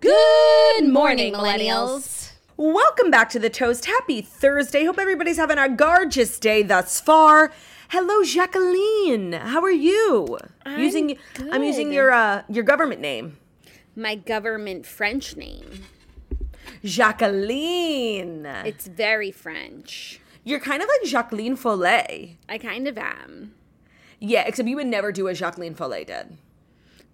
Good morning, millennials. Welcome back to the Toast. Happy Thursday. Hope everybody's having a gorgeous day thus far. Hello, Jacqueline. How are you? I'm using I'm using your uh your government name. My government French name. Jacqueline. It's very French. You're kind of like Jacqueline Follet. I kind of am. Yeah, except you would never do what Jacqueline Follet did.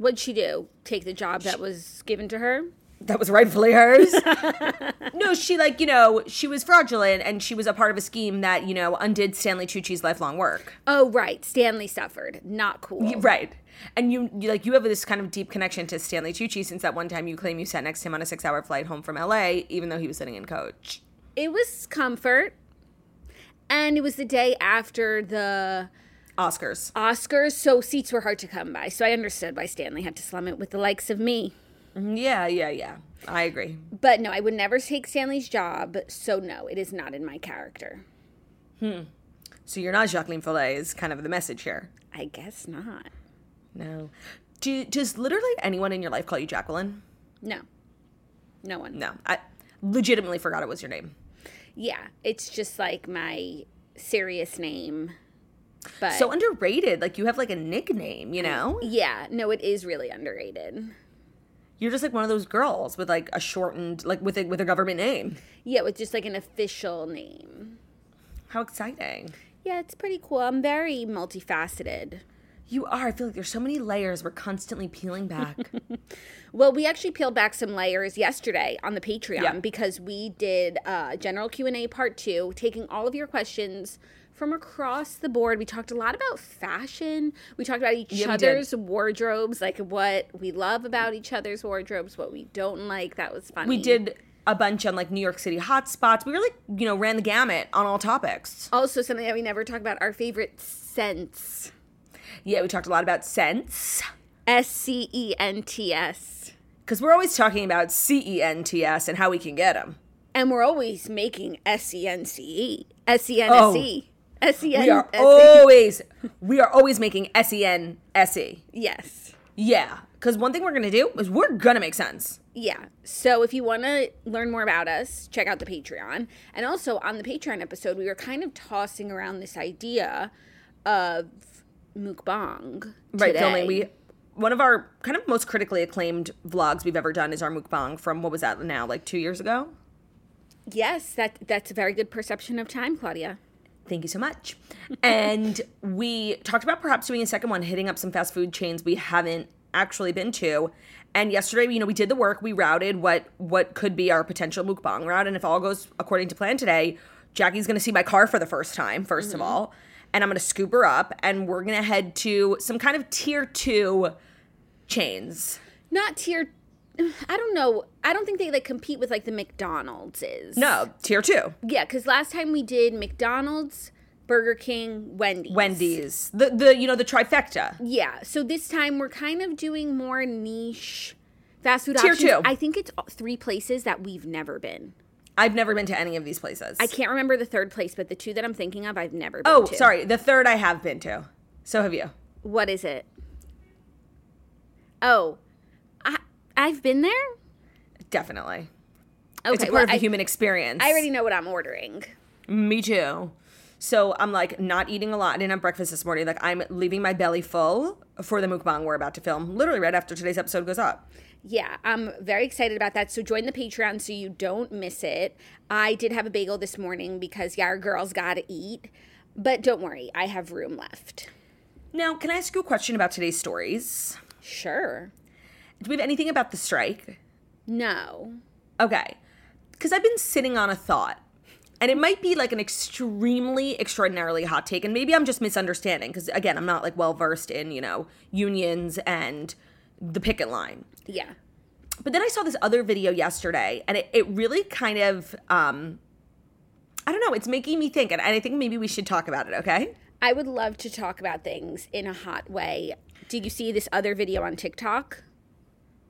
What'd she do? Take the job that was given to her? That was rightfully hers. no, she like, you know, she was fraudulent and she was a part of a scheme that, you know, undid Stanley Tucci's lifelong work. Oh, right. Stanley suffered. Not cool. Right. And you, you like you have this kind of deep connection to Stanley Tucci since that one time you claim you sat next to him on a six hour flight home from LA, even though he was sitting in coach. It was comfort. And it was the day after the Oscars. Oscars, so seats were hard to come by. So I understood why Stanley had to slum it with the likes of me. Yeah, yeah, yeah. I agree. But no, I would never take Stanley's job. So no, it is not in my character. Hmm. So you're not Jacqueline Follet is kind of the message here. I guess not. No. Do, does literally anyone in your life call you Jacqueline? No. No one. No. I legitimately forgot it was your name. Yeah, it's just like my serious name. But So underrated. Like you have like a nickname, you know? yeah, no, it is really underrated. You're just like one of those girls with like a shortened like with a with a government name. Yeah, with just like an official name. How exciting. Yeah, it's pretty cool. I'm very multifaceted. You are. I feel like there's so many layers we're constantly peeling back. Well, we actually peeled back some layers yesterday on the Patreon Yeah. because we did uh, general Q and A part two, taking all of your questions from across the board. We talked a lot about fashion. We talked about each Yeah, other's wardrobes, like what we love about each other's wardrobes, what we don't like. That was fun. we did a bunch on like New York City hotspots. We really, you know, ran the gamut on all topics. also something that we never talk about: our favorite scents. Yeah, we talked a lot about scents S C E N T S. because we're always talking about C E N T S and how we can get them. And we're always making S E N C E. S E N S E. Oh, S E N We are always, we are always making S E N S E. Yes. Yeah, because one thing we're gonna do is we're gonna make sense. Yeah. So if you want to learn more about us, check out the Patreon. And also on the Patreon episode, we were kind of tossing around this idea of mukbang. Right, today. filming. We one of our kind of most critically acclaimed vlogs we've ever done is our mukbang from what was that now, like two years ago. Yes, that that's a very good perception of time, Claudia. Thank you so much. and we talked about perhaps doing a second one, hitting up some fast food chains we haven't actually been to. And yesterday, you know, we did the work. We routed what what could be our potential mukbang route, and if all goes according to plan today, Jackie's going to see my car for the first time. 1st of mm-hmm. all, and I'm going to scoop her up, and we're going to head to some kind of tier two chains. Not tier I don't know. I don't think they like compete with like the McDonald's is. No, tier two. Yeah, cuz last time we did McDonald's, Burger King, Wendy's. Wendy's, the the you know the trifecta. Yeah. So this time we're kind of doing more niche fast food Tier options. two. I think it's three places that we've never been. I've never been to any of these places. I can't remember the third place, but the two that I'm thinking of, I've never been Oh, to. sorry, the third I have been to. So have you? What is it? Oh, I I've been there. Definitely. Okay, it's a part well, of the I, human experience. I already know what I'm ordering. Me too. So I'm like not eating a lot. I didn't have breakfast this morning. Like I'm leaving my belly full for the mukbang we're about to film. Literally right after today's episode goes up. Yeah, I'm very excited about that. So join the Patreon so you don't miss it. I did have a bagel this morning because yeah, our girls gotta eat. But don't worry, I have room left. Now, can I ask you a question about today's stories? Sure. Do we have anything about the strike? No. Okay. Because I've been sitting on a thought, and it might be like an extremely, extraordinarily hot take, and maybe I'm just misunderstanding because, again, I'm not like well versed in, you know, unions and the picket line. Yeah. But then I saw this other video yesterday, and it, it really kind of, um, I don't know, it's making me think, and I think maybe we should talk about it, okay? I would love to talk about things in a hot way. Did you see this other video on TikTok?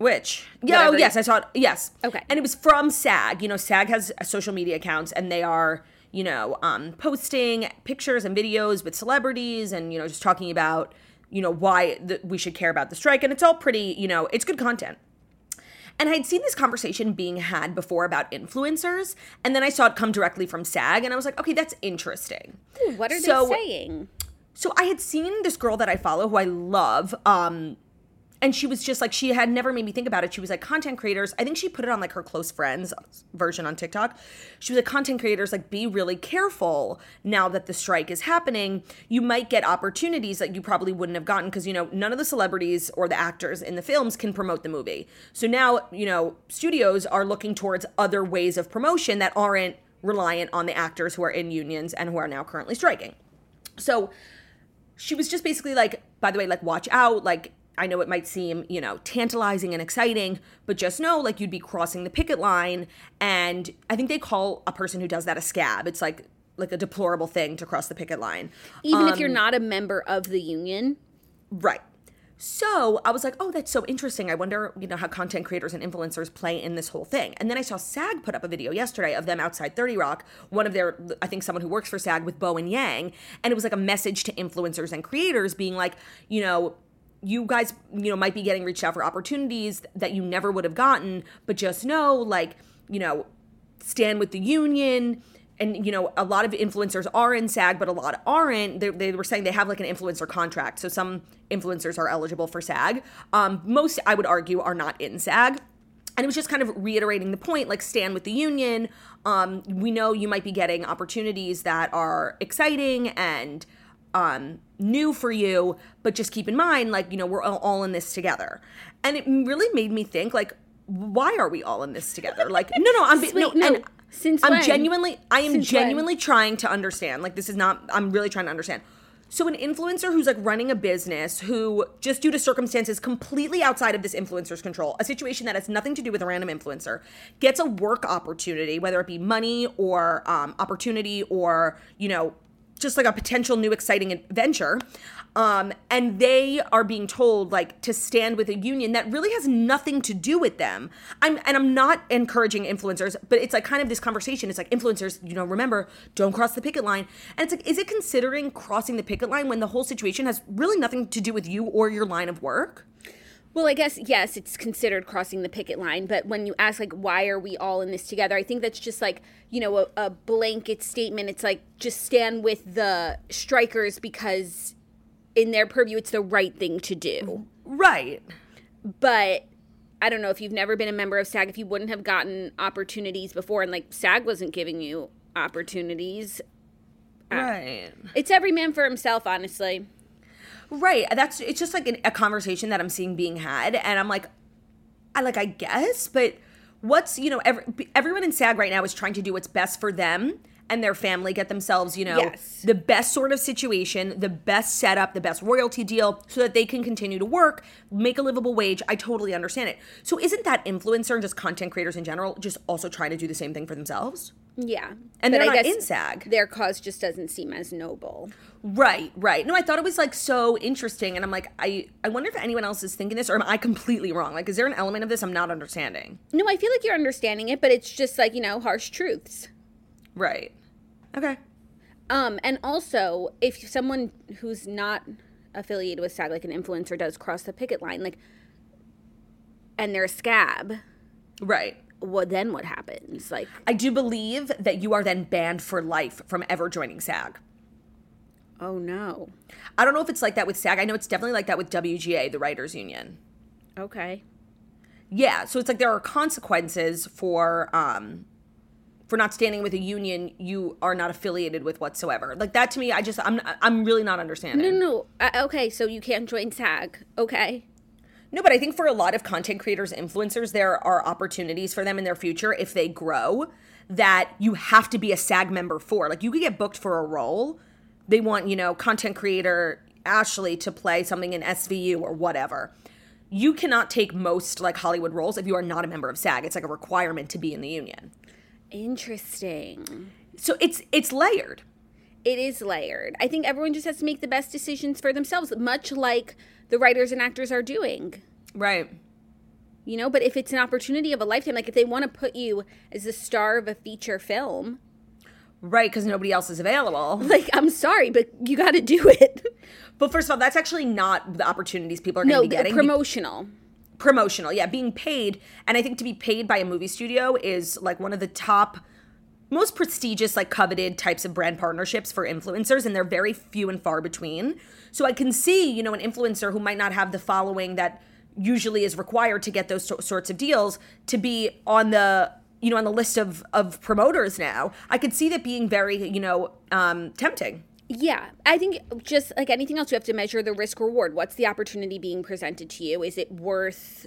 Which? Yeah, oh, yes, I saw it. Yes. Okay. And it was from SAG. You know, SAG has social media accounts and they are, you know, um, posting pictures and videos with celebrities and, you know, just talking about, you know, why the, we should care about the strike. And it's all pretty, you know, it's good content. And I'd seen this conversation being had before about influencers. And then I saw it come directly from SAG. And I was like, okay, that's interesting. Ooh, what are So- they saying? So I had seen this girl that I follow who I love. Um, and she was just like, she had never made me think about it. She was like, content creators. I think she put it on like her close friends version on TikTok. She was like, content creators, like, be really careful now that the strike is happening. You might get opportunities that you probably wouldn't have gotten because, you know, none of the celebrities or the actors in the films can promote the movie. So now, you know, studios are looking towards other ways of promotion that aren't reliant on the actors who are in unions and who are now currently striking. So she was just basically like, by the way, like, watch out. Like, I know it might seem, you know, tantalizing and exciting, but just know, like, you'd be crossing the picket line. And I think they call a person who does that a scab. It's like, like a deplorable thing to cross the picket line. Even if Um, you're not a member of the union. Right. So I was like, oh, that's so interesting. I wonder, you know, how content creators and influencers play in this whole thing. And then I saw SAG put up a video yesterday of them outside 30 Rock, one of their, I think someone who works for SAG with Bowen Yang. And it was like a message to influencers and creators being like, you know, you guys, you know, might be getting reached out for opportunities that you never would have gotten, but just know, like, you know, stand with the union. And you know a lot of influencers are in sag but a lot aren't. They, they were saying they have like an influencer contract so some influencers are eligible for sag. Um, most i would argue are not in sag. And it was just kind of reiterating the point like stand with the union. Um, we know you might be getting opportunities that are exciting and um, new for you but just keep in mind like you know we're all, all in this together and it really made me think like why are we all in this together like no no i'm be- no, no, and since i'm when? genuinely i am Since when? genuinely trying to understand like this is not i'm really trying to understand so an influencer who's like running a business who just due to circumstances completely outside of this influencer's control a situation that has nothing to do with a random influencer gets a work opportunity whether it be money or um, opportunity or you know just like a potential new exciting adventure um, and they are being told like to stand with a union that really has nothing to do with them. I'm and i'm not encouraging influencers but it's like kind of this conversation. It's like influencers you know remember don't cross the picket line. And it's like is it considering crossing the picket line when the whole situation has really nothing to do with you or your line of work Well, I guess yes, it's considered crossing the picket line, but when you ask like why are we all in this together, I think that's just like, you know, a, a blanket statement. It's like just stand with the strikers because in their purview it's the right thing to do. right But I don't know if you've never been a member of SAG, if you wouldn't have gotten opportunities before and like SAG wasn't giving you opportunities. Uh, right It's every man for himself, honestly. Right. That's it's just like an, a conversation that I'm seeing being had, and I'm like, I like I guess, but what's you know every, everyone in SAG right now is trying to do what's best for them and their family, get themselves you know Yes. the best sort of situation, the best setup, the best royalty deal, so that they can continue to work, make a livable wage. I totally understand it. So isn't that influencer and just content creators in general just also trying to do the same thing for themselves? Yeah. And they're I not guess in SAG. Their cause just doesn't seem as noble. Right, right. No, I thought it was like so interesting, and I'm like, I, I wonder if anyone else is thinking this, or am I completely wrong? Like, is there an element of this I'm not understanding? No, I feel like you're understanding it, but it's just like, you know, harsh truths. Right. Okay. Um, and also, if someone who's not affiliated with SAG, like an influencer, does cross the picket line, like, and they're a scab, Right. What then what happens? Like, I do believe that you are then banned for life from ever joining SAG. oh no. I don't know if it's like that with SAG. I know it's definitely like that with WGA, the writers union. Okay. Yeah, so it's like there are consequences for um for not standing with a union you are not affiliated with whatsoever. Like that to me, I just I'm I'm really not understanding. No, no. Uh, okay, so you can't join SAG. Okay. No, but I think for a lot of content creators, influencers, there are opportunities for them in their future if they grow that you have to be a SAG member for. Like you could get booked for a role. They want, you know, content creator Ashley to play something in SVU or whatever. You cannot take most like Hollywood roles if you are not a member of SAG. It's like a requirement to be in the union. Interesting. So it's it's layered. It is layered. I think everyone just has to make the best decisions for themselves, much like the writers and actors are doing. Right. You know, but if it's an opportunity of a lifetime, like if they want to put you as the star of a feature film, Right, because nobody else is available. like I'm sorry, but you got to do it. But first of all, that's actually not the opportunities people are going to no, be getting. promotional. promotional yeah being paid and i think to be paid by a movie studio is like one of the top most prestigious like coveted types of brand partnerships for influencers and they're very few and far between so i can see you know an influencer who might not have the following that usually is required to get those so- sorts of deals to be on the you know on the list of of promoters now i could see that being very you know um tempting Yeah, I think just like anything else, you have to measure the risk reward. What's the opportunity being presented to you? Is it worth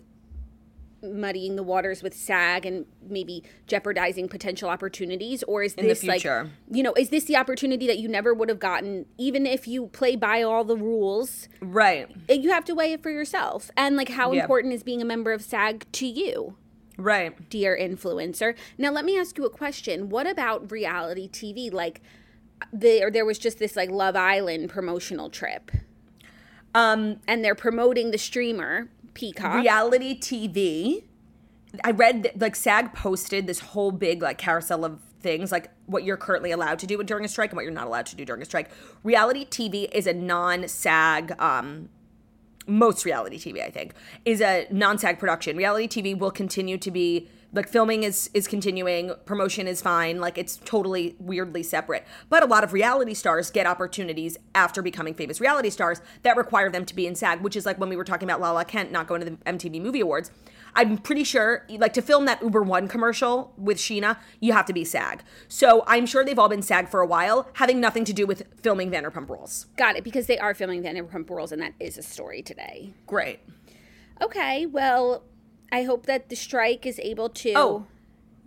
muddying the waters with SAG and maybe jeopardizing potential opportunities, or is this like you know is this the opportunity that you never would have gotten even if you play by all the rules? right You have to weigh it for yourself, and like how Yeah. important is being a member of SAG to you? right dear influencer. Now let me ask you a question. What about reality TV? Like there there was just this like Love Island promotional trip. Um and they're promoting the streamer Peacock. reality TV. I read like SAG posted this whole big like carousel of things like what you're currently allowed to do during a strike and what you're not allowed to do during a strike. Reality TV is a non-SAG um most reality TV I think is a non-SAG production. Reality TV will continue to be like filming is is continuing, promotion is fine, like it's totally weirdly separate. But a lot of reality stars get opportunities after becoming famous reality stars that require them to be in SAG, which is like when we were talking about Lala Kent not going to the MTV Movie Awards. I'm pretty sure, like to film that Uber One commercial with Scheana, you have to be SAG. So I'm sure they've all been SAG for a while, having nothing to do with filming Vanderpump Rules. Got it because they are filming Vanderpump Rules and that is a story today. Great. Okay, well, I hope that the strike is able to Oh,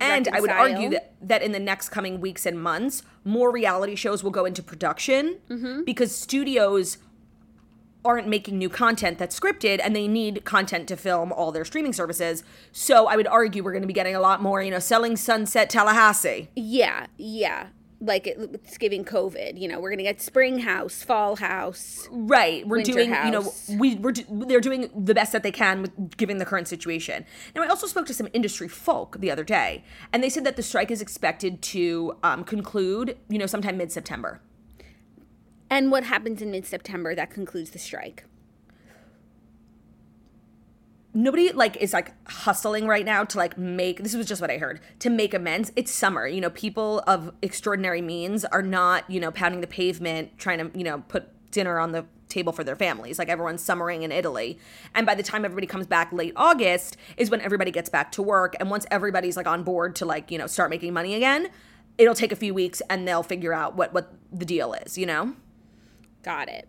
And I would argue that, that in the next coming weeks and months, more reality shows will go into production mm-hmm. because studios aren't making new content that's scripted and they need content to film all their streaming services. So I would argue we're going to be getting a lot more, you know, selling Sunset Tallahassee. Yeah, yeah. Like it, it's giving COVID, you know, we're gonna get spring house, fall house. Right. We're doing, you know, we we're do- they're doing the best that they can with given the current situation. Now, I also spoke to some industry folk the other day, and they said that the strike is expected to um, conclude, you know, sometime mid September. And what happens in mid September that concludes the strike? Nobody like is like hustling right now to like make this was just what i heard to make amends. It's summer you know people of extraordinary means are not you know pounding the pavement trying to you know put dinner on the table for their families. Like everyone's summering in italy. And by the time everybody comes back late august is when everybody gets back to work. And once everybody's like on board to like you know start making money again it'll take a few weeks and they'll figure out what what the deal is you know? Got it.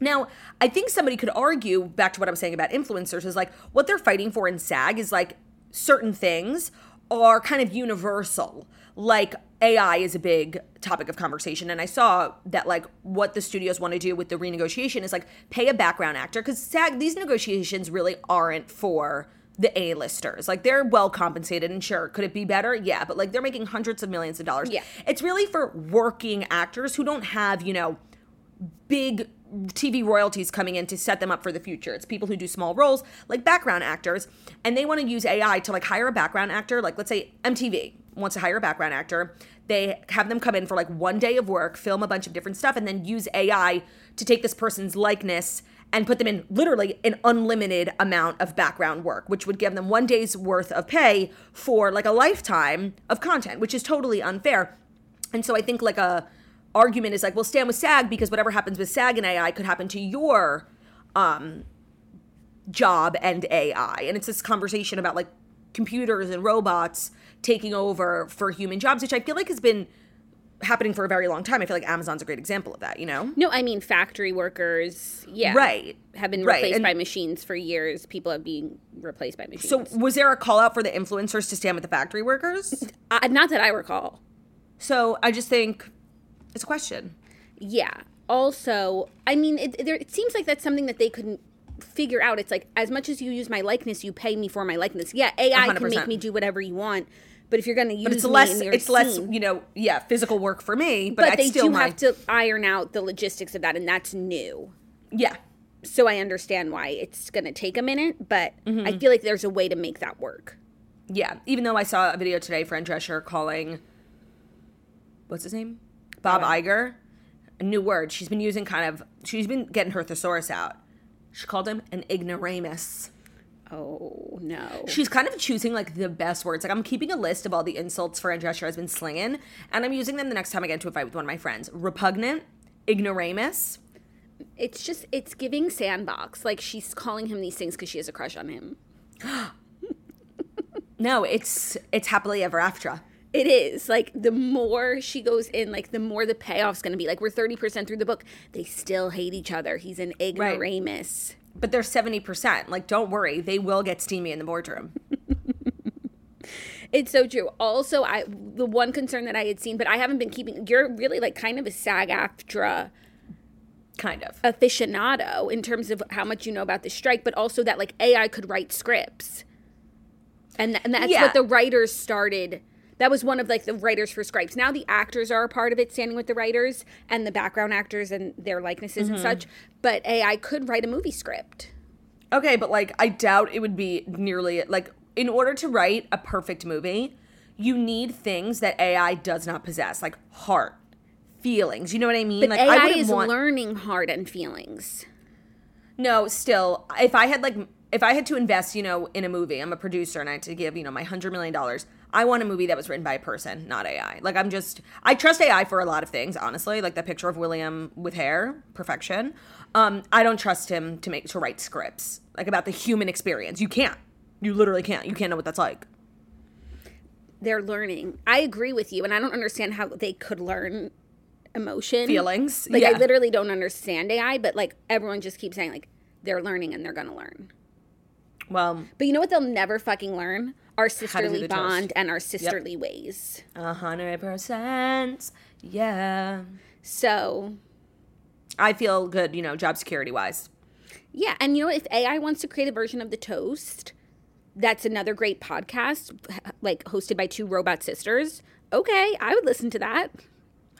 Now, I think somebody could argue back to what I was saying about influencers is like what they're fighting for in SAG is like certain things are kind of universal. Like AI is a big topic of conversation. And I saw that like what the studios want to do with the renegotiation is like pay a background actor because SAG, these negotiations really aren't for the A-listers. Like they're well compensated and sure, could it be better? Yeah, but like they're making hundreds of millions of dollars. Yeah. It's really for working actors who don't have, you know, big TV royalties coming in to set them up for the future. It's people who do small roles, like background actors, and they want to use AI to like hire a background actor. Like, let's say MTV wants to hire a background actor. They have them come in for like one day of work, film a bunch of different stuff, and then use AI to take this person's likeness and put them in literally an unlimited amount of background work, which would give them one day's worth of pay for like a lifetime of content, which is totally unfair. And so I think like a argument is like, well, stand with SAG because whatever happens with SAG and AI could happen to your um job and AI. And it's this conversation about like computers and robots taking over for human jobs, which I feel like has been happening for a very long time. I feel like Amazon's a great example of that, you know? No, I mean factory workers, yeah, Right. have been replaced and- by machines for years. People have been replaced by machines. So was there a call out for the influencers to stand with the factory workers? uh, not that I recall. so I just think it's a question. Yeah. Also, I mean, it, there, it seems like that's something that they couldn't figure out. It's like as much as you use my likeness, you pay me for my likeness. Yeah, AI can 100%. make me do whatever you want, but if you're going to use But it's me less in your it's less, you know, yeah, physical work for me, but, but they still do my, have to iron out the logistics of that, and that's new. Yeah. So I understand why it's going to take a minute, but Mm-hmm. I feel like there's a way to make that work. Yeah. Even though I saw a video today, Fran Drescher calling what's his name? Bob Iger. A new word. She's been using kind of she's been getting her thesaurus out. She called him an ignoramus. Oh no. She's kind of choosing like the best words. Like I'm keeping a list of all the insults Fran Drescher has been slinging, and I'm using them the next time I get into a fight with one of my friends. Repugnant, ignoramus. It's just it's giving sandbox. Like she's calling him these things because she has a crush on him. No, it's it's happily ever after. It is like the more she goes in, like the more the payoff's going to be. Like we're thirty percent through the book, they still hate each other. He's an ignoramus. But they're seventy percent. Like, don't worry, they will get steamy in the boardroom. It's so true. Also, I the one concern that I had seen, but I haven't been keeping. You're really like kind of a SAG-AFTRA Kind of. aficionado in terms of how much you know about the strike, but also that like AI could write scripts, and th- and that's Yeah. what the writers started. That was one of like the writers for scripts. Now the actors are a part of it, standing with the writers and the background actors and their likenesses and mm-hmm. such. But AI could write a movie script. Okay, but like I doubt it would be nearly like in order to write a perfect movie, you need things that AI does not possess, like heart, feelings. You know what I mean? But like I AI wouldn't is want learning heart and feelings. No, still, if I had like if I had to invest, you know, in a movie, I'm a producer and I had to give, you know, my hundred million dollars. I want a movie that was written by a person, not AI. Like I'm just I trust AI for a lot of things, honestly. Like that picture of William with hair, perfection. Um, I don't trust him to make to write scripts like about the human experience. You can't. You literally can't. You can't know what that's like. They're learning. I agree with you, and I don't understand how they could learn emotion, Feelings, Like I literally don't understand AI, but like everyone just keeps saying like they're learning and they're gonna learn. Well, But you know what they'll never fucking learn? Our sisterly the toast. bond and our sisterly ways. a hundred percent. Yeah. So I feel good, you know, job security wise. yeah, and you know if AI wants to create a version of the toast, that's another great podcast, like hosted by two robot sisters. Okay, I would listen to that.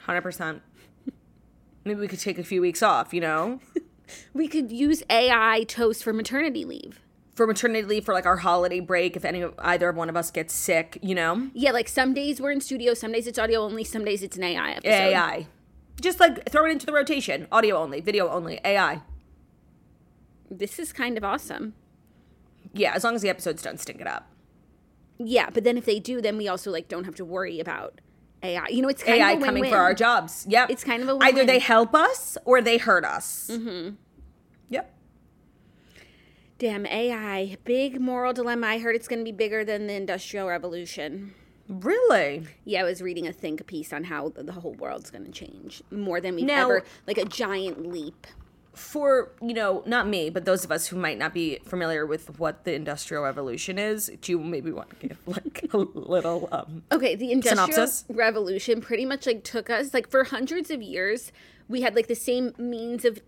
Hundred percent. Maybe we could take a few weeks off, you know, We could use AI toast for maternity leave. For maternity leave for like our holiday break. If any either one of us gets sick, you know, Yeah, like some days we're in studio, some days it's audio only, some days it's an AI episode. AI. Just like throw it into the rotation, audio only, video only, AI. This is kind of awesome. Yeah, as long as the episodes don't stink it up. Yeah, but then if they do, then we also like don't have to worry about AI. You know, it's kind AI of a coming for our jobs. Yep. It's kind of a either win-win. they help us or they hurt us. Mm-hmm. Damn AI, big moral dilemma. I heard it's going to be bigger than the Industrial Revolution. Really? Yeah, I was reading a think piece on how the the whole world's going to change more than we've Now- ever like a giant leap. For, you know, not me, but those of us who might not be familiar with what the Industrial Revolution is, do you maybe want to give like a little um Okay, the Industrial Synopsis? Revolution pretty much like took us like for hundreds of years. We had like the same means of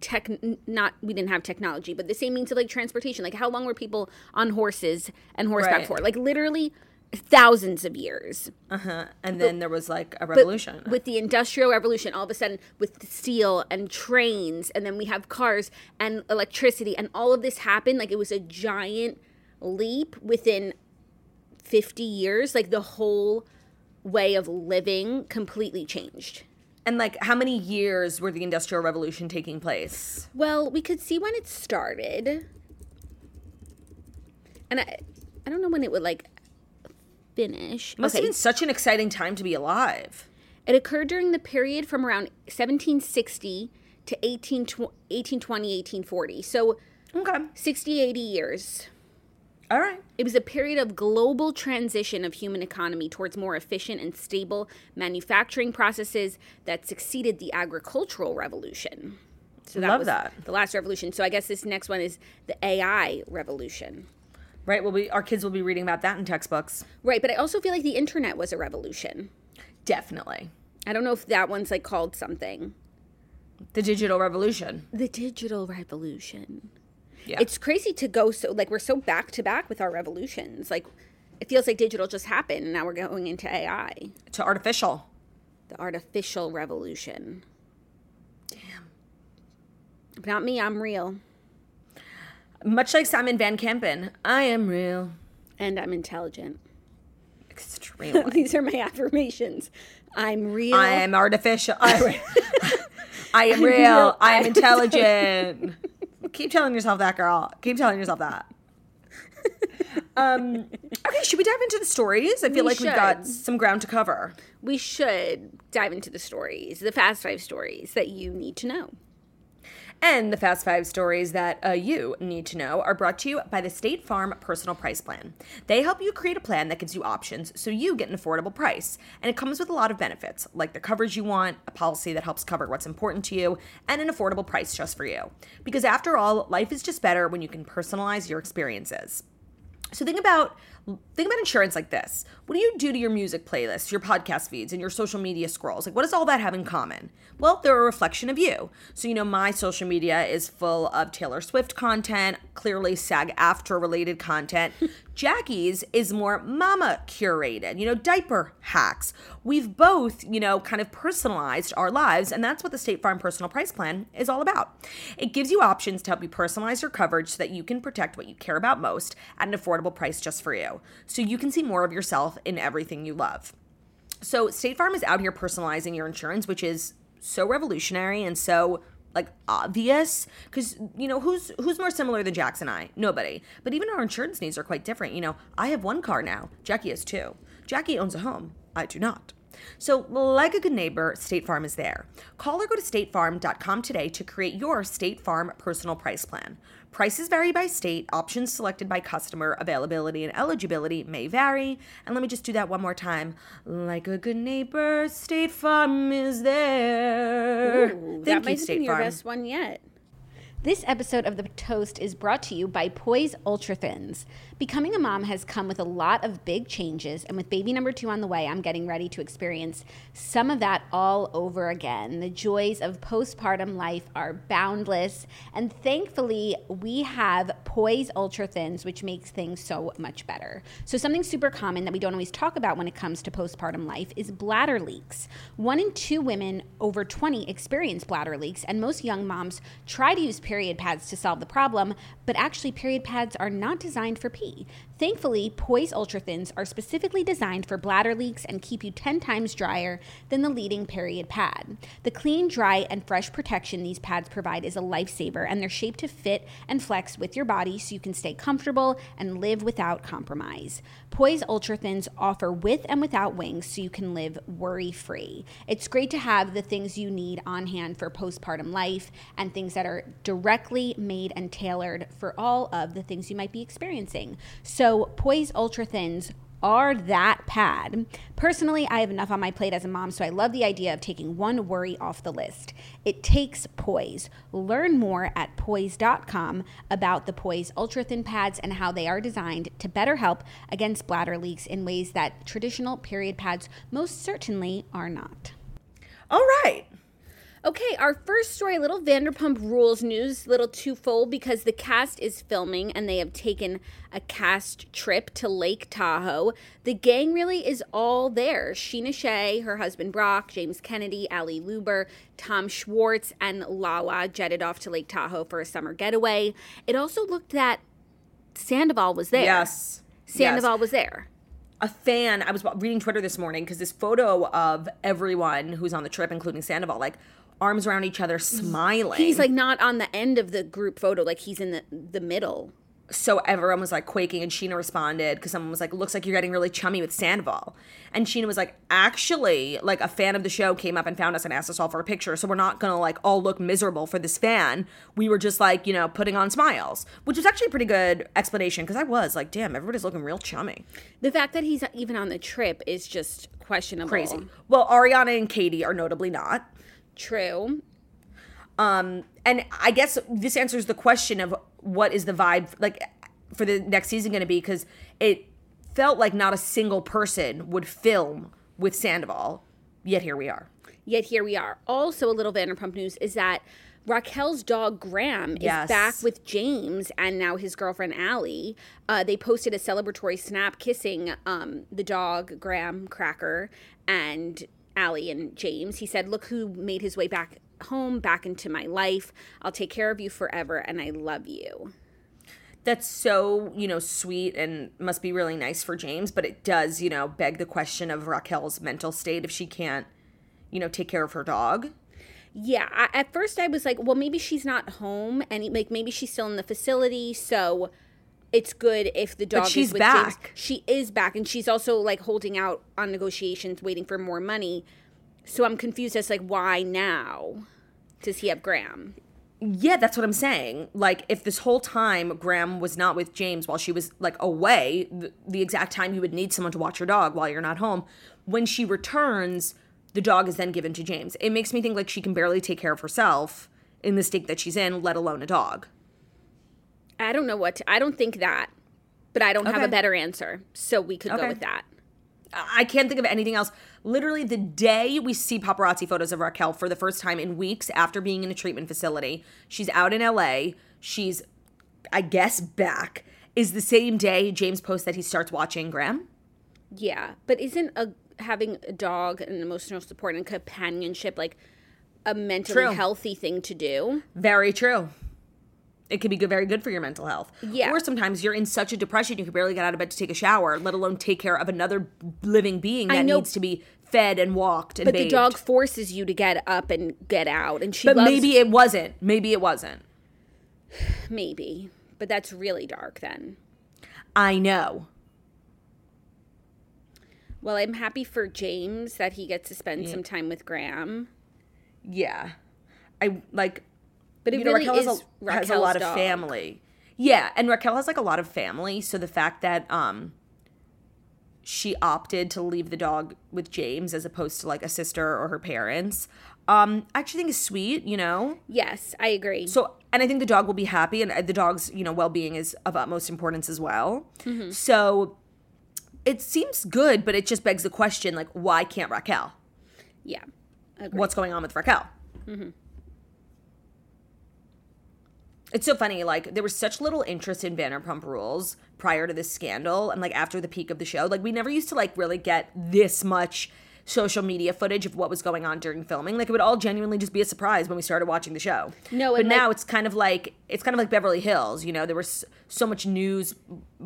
tech. Not we didn't have technology, but the same means of like transportation. Like how long were people on horses and horseback Right. for? Like literally thousands of years. uh-huh. And then there was like a revolution. With the Industrial Revolution, all of a sudden with steel and trains, and then we have cars and electricity, and all of this happened. Like it was a giant leap within 50 years. Like the whole way of living completely changed. And like, how many years were the Industrial Revolution taking place? Well, we could see when it started. And I, I don't know when it would like finish. Must have been such an exciting time to be alive. It occurred during the period from around 1760 to 18, 1820, 1840. So Okay. 60, 80 years. All right. It was a period of global transition of human economy towards more efficient and stable manufacturing processes that succeeded the agricultural revolution. So Love was that. The last revolution. So I guess this next one is the AI revolution. Right. Well, we our kids will be reading about that in textbooks. Right, but I also feel like the internet was a revolution. Definitely. I don't know if that one's like called something. The digital revolution. The digital revolution. Yeah. It's crazy to go so like we're so back to back with our revolutions. Like it feels like digital just happened and now we're going into AI. to artificial. The artificial revolution. Damn. Not me, I'm real. Much like Simon Van Kempen, I am real. And I'm intelligent. Extremely. These are my affirmations. I'm real. I am artificial. I, I am real. real. I'm intelligent. Keep telling yourself that, girl. Keep telling yourself that. um, okay, should we dive into the stories? I feel We like we've got some ground to cover. we should dive into the stories, the fast five stories that you need to know. And the Fast Five stories that uh, you need to know are brought to you by the State Farm Personal Price Plan. They help you create a plan that gives you options so you get an affordable price. And it comes with a lot of benefits, like the coverage you want, a policy that helps cover what's important to you, and an affordable price just for you. Because after all, life is just better when you can personalize your experiences. So think about think about insurance like this. What do you do to your music playlists, your podcast feeds, and your social media scrolls? Like what does all that have in common? Well, they're a reflection of you. So you know my social media is full of Taylor Swift content, clearly SAG-AFTRA related content. Jackie's is more mama curated, you know, diaper hacks. We've both, you know, kind of personalized our lives, and that's what the State Farm Personal Price Plan is all about. It gives you options to help you personalize your coverage so that you can protect what you care about most at an affordable price just for you. So you can see more of yourself in everything you love. So State Farm is out here personalizing your insurance, which is so revolutionary and so like obvious because you know who's who's more similar than Jax and I? Nobody. But even our insurance needs are quite different. You know, I have one car now. Jackie has two. Jackie owns a home. I do not. So, like a good neighbor, State Farm is there. Call or go to statefarm.com today to create your State Farm personal price plan. Prices vary by state, options selected by customer, availability and eligibility may vary. And let me just do that one more time. Like a good neighbor, State Farm is there. Ooh, Thank that you, might have State been your Farm. best one yet. This episode of The Toast is brought to you by Poise Ultra Thins. Becoming a mom has come with a lot of big changes, and with baby number two on the way, I'm getting ready to experience some of that all over again. The joys of postpartum life are boundless, and thankfully, we have Poise Ultra Thins, which makes things so much better. So, something super common that we don't always talk about when it comes to postpartum life is bladder leaks. One in two women over 20 experience bladder leaks, and most young moms try to use period pads to solve the problem, but actually, period pads are not designed for pee. Thankfully, Poise Ultra Thins are specifically designed for bladder leaks and keep you 10 times drier than the leading period pad. The clean, dry, and fresh protection these pads provide is a lifesaver, and they're shaped to fit and flex with your body so you can stay comfortable and live without compromise. Poise Ultra Thins offer with and without wings so you can live worry free. It's great to have the things you need on hand for postpartum life and things that are directly made and tailored for all of the things you might be experiencing. So, Poise Ultra Thins are that pad. Personally, I have enough on my plate as a mom, so I love the idea of taking one worry off the list. It takes poise. Learn more at poise.com about the Poise Ultra Thin pads and how they are designed to better help against bladder leaks in ways that traditional period pads most certainly are not. All right. Okay, our first story, little Vanderpump Rules news, little twofold because the cast is filming and they have taken a cast trip to Lake Tahoe. The gang really is all there. Scheana Shay, her husband Brock, James Kennedy, Ally Lewber, Tom Schwartz, and Lala jetted off to Lake Tahoe for a summer getaway. It also looked that Sandoval was there. Yes. Sandoval Yes. was there. a fan i was reading twitter this morning because this photo of everyone who's on the trip including sandoval like arms around each other smiling He's like not on the end of the group photo, like he's in the the middle. so everyone was like quaking and Scheana responded because someone was like, looks like you're getting really chummy with Sandoval. And Scheana was like, actually, like a fan of the show came up and found us and asked us all for a picture. So we're not gonna like all look miserable for this fan. We were just like, you know, putting on smiles, which was actually a pretty good explanation because I was like, damn, everybody's looking real chummy. The fact that he's even on the trip is just questionable. Crazy. Well, Ariana and Katie are notably not. True. Um, and I guess this answers the question of what is the vibe like for the next season going to be because it felt like not a single person would film with Sandoval, yet here we are. Yet here we are. Also, a little Vanderpump news is that Raquel's dog Graham Yes. is back with James and now his girlfriend Ally. Uh, they posted a celebratory snap kissing um, the dog Graham Cracker and Ally and James. He said, "Look who made his way back home, back into my life. I'll take care of you forever, and I love you." That's so, you know, sweet and must be really nice for James, but it does, you know, beg the question of Raquel's mental state if she can't, you know, take care of her dog. Yeah, I, at first I was like, well, maybe she's not home, and like maybe she's still in the facility, so it's good if the dog But she's is with James. back. She is back, and she's also like holding out on negotiations, waiting for more money. So I'm confused as like why now does he have Graham? Yeah, that's what I'm saying. Like, if this whole time Graham was not with James while she was like away, the, the exact time you would need someone to watch your dog while you're not home, when she returns, the dog is then given to James. It makes me think like she can barely take care of herself in the state that she's in, let alone a dog. I don't know what to, I don't think that, but I don't have a better answer, so we could Okay. go with that. I can't think of anything else. Literally, the day we see paparazzi photos of Raquel for the first time in weeks after being in a treatment facility, she's out in LA. She's, I guess, back. Is the same day James posts that he starts watching Graham. Yeah, but isn't a having a dog and emotional support and companionship like a mentally True. healthy thing to do? Very true. It can be good, very good for your mental health. Yeah. Or sometimes you're in such a depression you can barely get out of bed to take a shower, let alone take care of another living being that know. needs to be fed and walked and But the dog forces you to get up and get out, and she But loves maybe it wasn't. Maybe it wasn't. maybe. But that's really dark then. I know. Well, I'm happy for James that he gets to spend some time with Graham. Yeah. I like But it you know, really Raquel is has a, has a lot of family. Yeah, and Raquel has like a lot of family, so the fact that um she opted to leave the dog with James as opposed to like a sister or her parents, um, I actually think is sweet, you know? Yes, I agree. So, and I think the dog will be happy, and uh, the dog's you know well being is of utmost importance as well. Mm-hmm. So, it seems good, but it just begs the question: like, why can't Raquel? yeah. Agree. What's going on with Raquel? It's so funny. Like, there was such little interest in Vanderpump Rules prior to this scandal, and like after the peak of the show, like we never used to like really get this much social media footage of what was going on during filming. Like, it would all genuinely just be a surprise when we started watching the show. No, but and, now it's kind of like it's kind of like Beverly Hills. You know, there was so much news,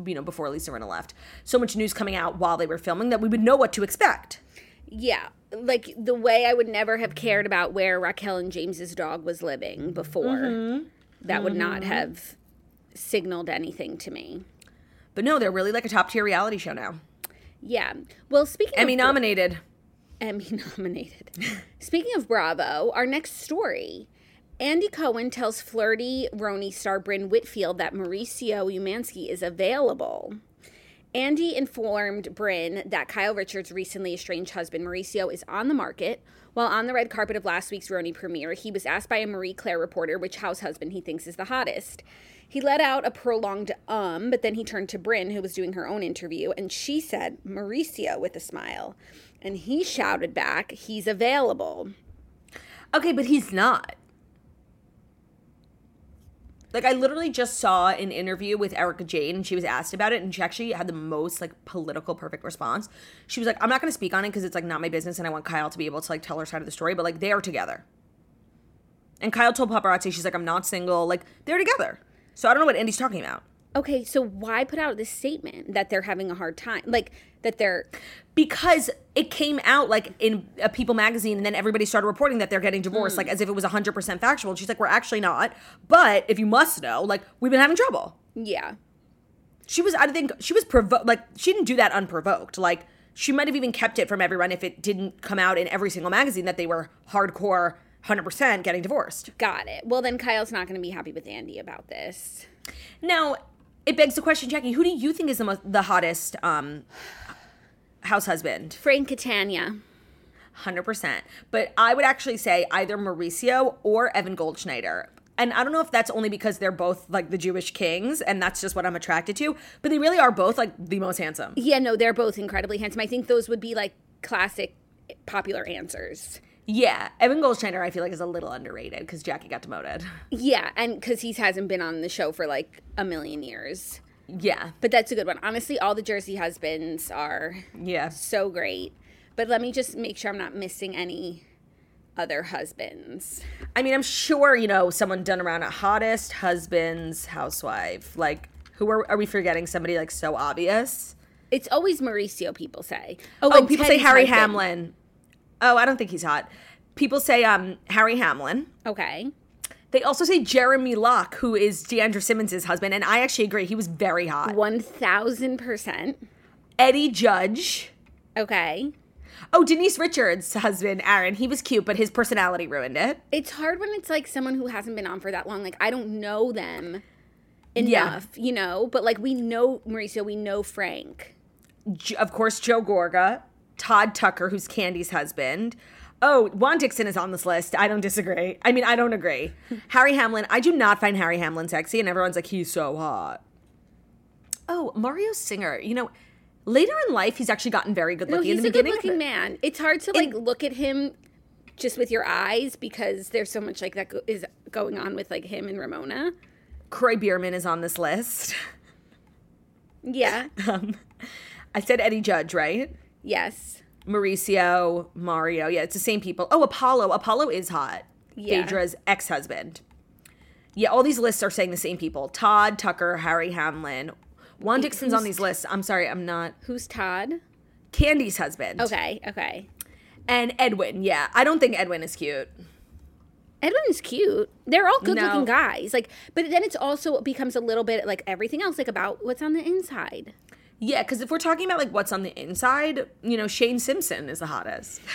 you know, before Lisa Rinna left, so much news coming out while they were filming that we would know what to expect. Yeah, like the way I would never have cared about where Raquel and James's dog was living before. Mm-hmm. That would not mm-hmm. have signaled anything to me. But no, they're really like a top tier reality show now. Yeah. Well, speaking Emmy nominated. Emmy nominated. Speaking of Bravo, our next story. Andy Cohen tells flirty RHONY star Brynn Whitfield that Mauricio Umansky is available. Andy informed Brynn that Kyle Richards' recently estranged husband Mauricio is on the market. While on the red carpet of last week's RHONY premiere, he was asked by a Marie Claire reporter which house husband he thinks is the hottest. He let out a prolonged um, but then he turned to Brynn, who was doing her own interview, and she said, Mauricio with a smile. And he shouted back, he's available. Okay, but he's not. Like I literally just saw an interview with Erika Jayne and she was asked about it and she actually had the most like political perfect response. She was like, "I'm not going to speak on it because it's like not my business and I want Kyle to be able to like tell her side of the story, but like they are together." And Kyle told paparazzi, she's like, "I'm not single." Like they're together. So I don't know what Andy's talking about. Okay, so why put out this statement that they're having a hard time? Like that they're because it came out like in a People magazine, and then everybody started reporting that they're getting divorced, Hmm. like as if it was 100% factual. And she's like, We're actually not. But if you must know, like, we've been having trouble. yeah. She was, I think, she was provoked. Like, she didn't do that unprovoked. Like, she might have even kept it from everyone if it didn't come out in every single magazine that they were hardcore, 100% getting divorced. Got it. Well, then Kyle's not going to be happy with Andy about this. Now, it begs the question, Jackie, who do you think is the most, the hottest um, house husband? Frank Catania. 100%. But I would actually say either Mauricio or Evan Goldschneider. And I don't know if that's only because they're both like the Jewish kings and that's just what I'm attracted to, but they really are both like the most handsome. Yeah, no, they're both incredibly handsome. I think those would be like classic popular answers. Yeah, Evan Goldschneider I feel like is a little underrated because Jackie got demoted. Yeah, and because he hasn't been on the show for like a million years. Yeah, But that's a good one. Honestly, all the Jersey husbands are yeah. so great. But let me just make sure I'm not missing any other husbands. I mean, I'm sure you know someone done around at hottest husbands, housewife. Like, who are are we forgetting? Somebody like so obvious? It's always Mauricio, people say. Oh, oh and people say Harry husband. Hamlin. Oh, I don't think he's hot. People say um Harry Hamlin. Okay. They also say Jeremy Locke, who is D'Andra Simmons' husband, and I actually agree. He was very hot. 1000%. Eddie Judge. Okay. Oh, Denise Richards' husband, Aaron. He was cute, but his personality ruined it. It's hard when it's like someone who hasn't been on for that long. Like, I don't know them Yeah. enough, you know? But like, we know Mauricio, we know Frank. Of course, Joe Gorga, Todd Tucker, who's Kandi's husband. Oh, Juan Dixon is on this list. I don't disagree. I mean, I don't agree. Harry Hamlin. I do not find Harry Hamlin sexy, and everyone's like, he's so hot. Oh, Mario Singer. You know, later in life, he's actually gotten very good No, looking. he's in the a good beginning, looking man. It's hard to like look at him just with your eyes because there's so much like that go- is going on with like him and Ramona. Kroy Biermann is on this list. Yeah. Um, I said Eddie Judge, right? Yes. Mauricio, Mario. Yeah, it's the same people. Oh, Apollo. Apollo is hot. Yeah. Phaedra's ex husband. Yeah, all these lists are saying the same people Todd, Tucker, Harry Hamlin. Juan Dixon's on these lists. I'm sorry, I'm not. Who's Todd? Kandi's husband. Okay. Okay. And Edwin. Yeah, I don't think Edwin is cute. Edwin's cute. They're all good looking No. guys. Like, but then it's also becomes a little bit like everything else, like about what's on the inside. Yeah, because if we're talking about like what's on the inside, you know, Shane Simpson is the hottest.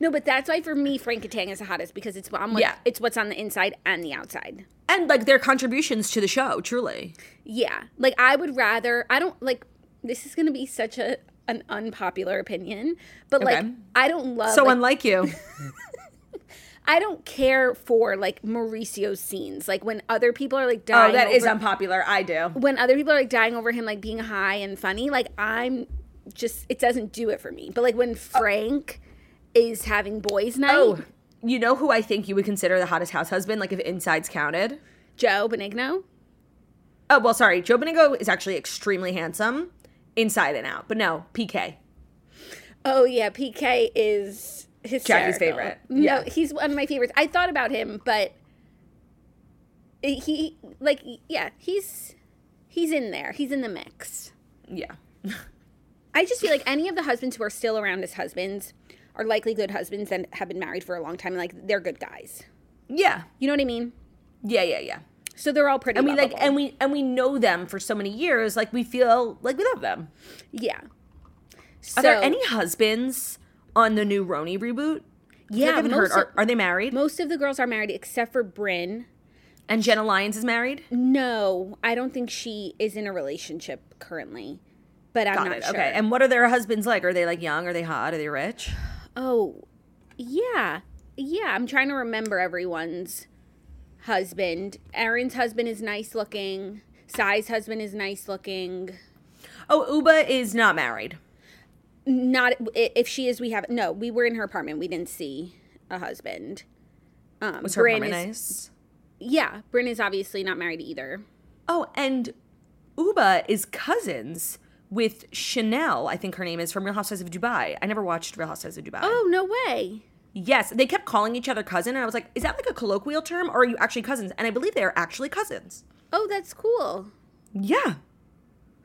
No, but that's why for me, Frank Catania is the hottest because it's on what, Yeah. it's what's on the inside and the outside. and like their contributions to the show, truly. Yeah, like I would rather. I don't like. This is gonna be such a an unpopular opinion, but like I don't love. So like, unlike you. I don't care for like Mauricio's scenes. Like when other people are like dying. oh, that is over- unpopular. I do. when other people are like dying over him like being high and funny. Like I'm just it doesn't do it for me. But like when oh. Frank is having boys' night, Oh, you know who I think you would consider the hottest house husband? Like if insides counted. Joe Benigno. Oh well, sorry. Joe Benigno is actually extremely handsome, inside and out. But no, PK. Oh yeah, PK is hysterical. Jackie's favorite. No, Yeah. he's one of my favorites. I thought about him, but he like yeah, he's he's in there. He's in the mix. Yeah. I just feel like any of the husbands who are still around as husbands are likely good husbands and have been married for a long time. Like they're good guys. Yeah. You know what I mean? Yeah. Yeah. Yeah. So they're all pretty. And we like, and we and we know them for so many years. Like we feel like we love them. yeah. Are there any husbands on the new RHONY reboot? I feel like Yeah, I haven't heard. Are, are they married? Most of the girls are married except for Brynn. and Jenna Lyons is married. No, I don't think she is in a relationship currently. But I'm Got not it. sure. Okay. And what are their husbands like? Are they like young? Are they hot? Are they rich? oh, yeah, yeah. I'm trying to remember everyone's husband. Erin's husband is nice looking. Sai's husband is nice looking. Oh, Ubah is not married. Not if she is. We have no. We were in her apartment. We didn't see a husband. Um, Was her Brynn apartment is, nice? Yeah, Brynn is obviously not married either. Oh, and Ubah is cousins with Chanel. I think her name is from Real Housewives of Dubai. I never watched Real Housewives of Dubai. Oh no way. Yes, they kept calling each other cousin, and I was like, is that like a colloquial term, or are you actually cousins? And I believe they are actually cousins. Oh, that's cool. Yeah.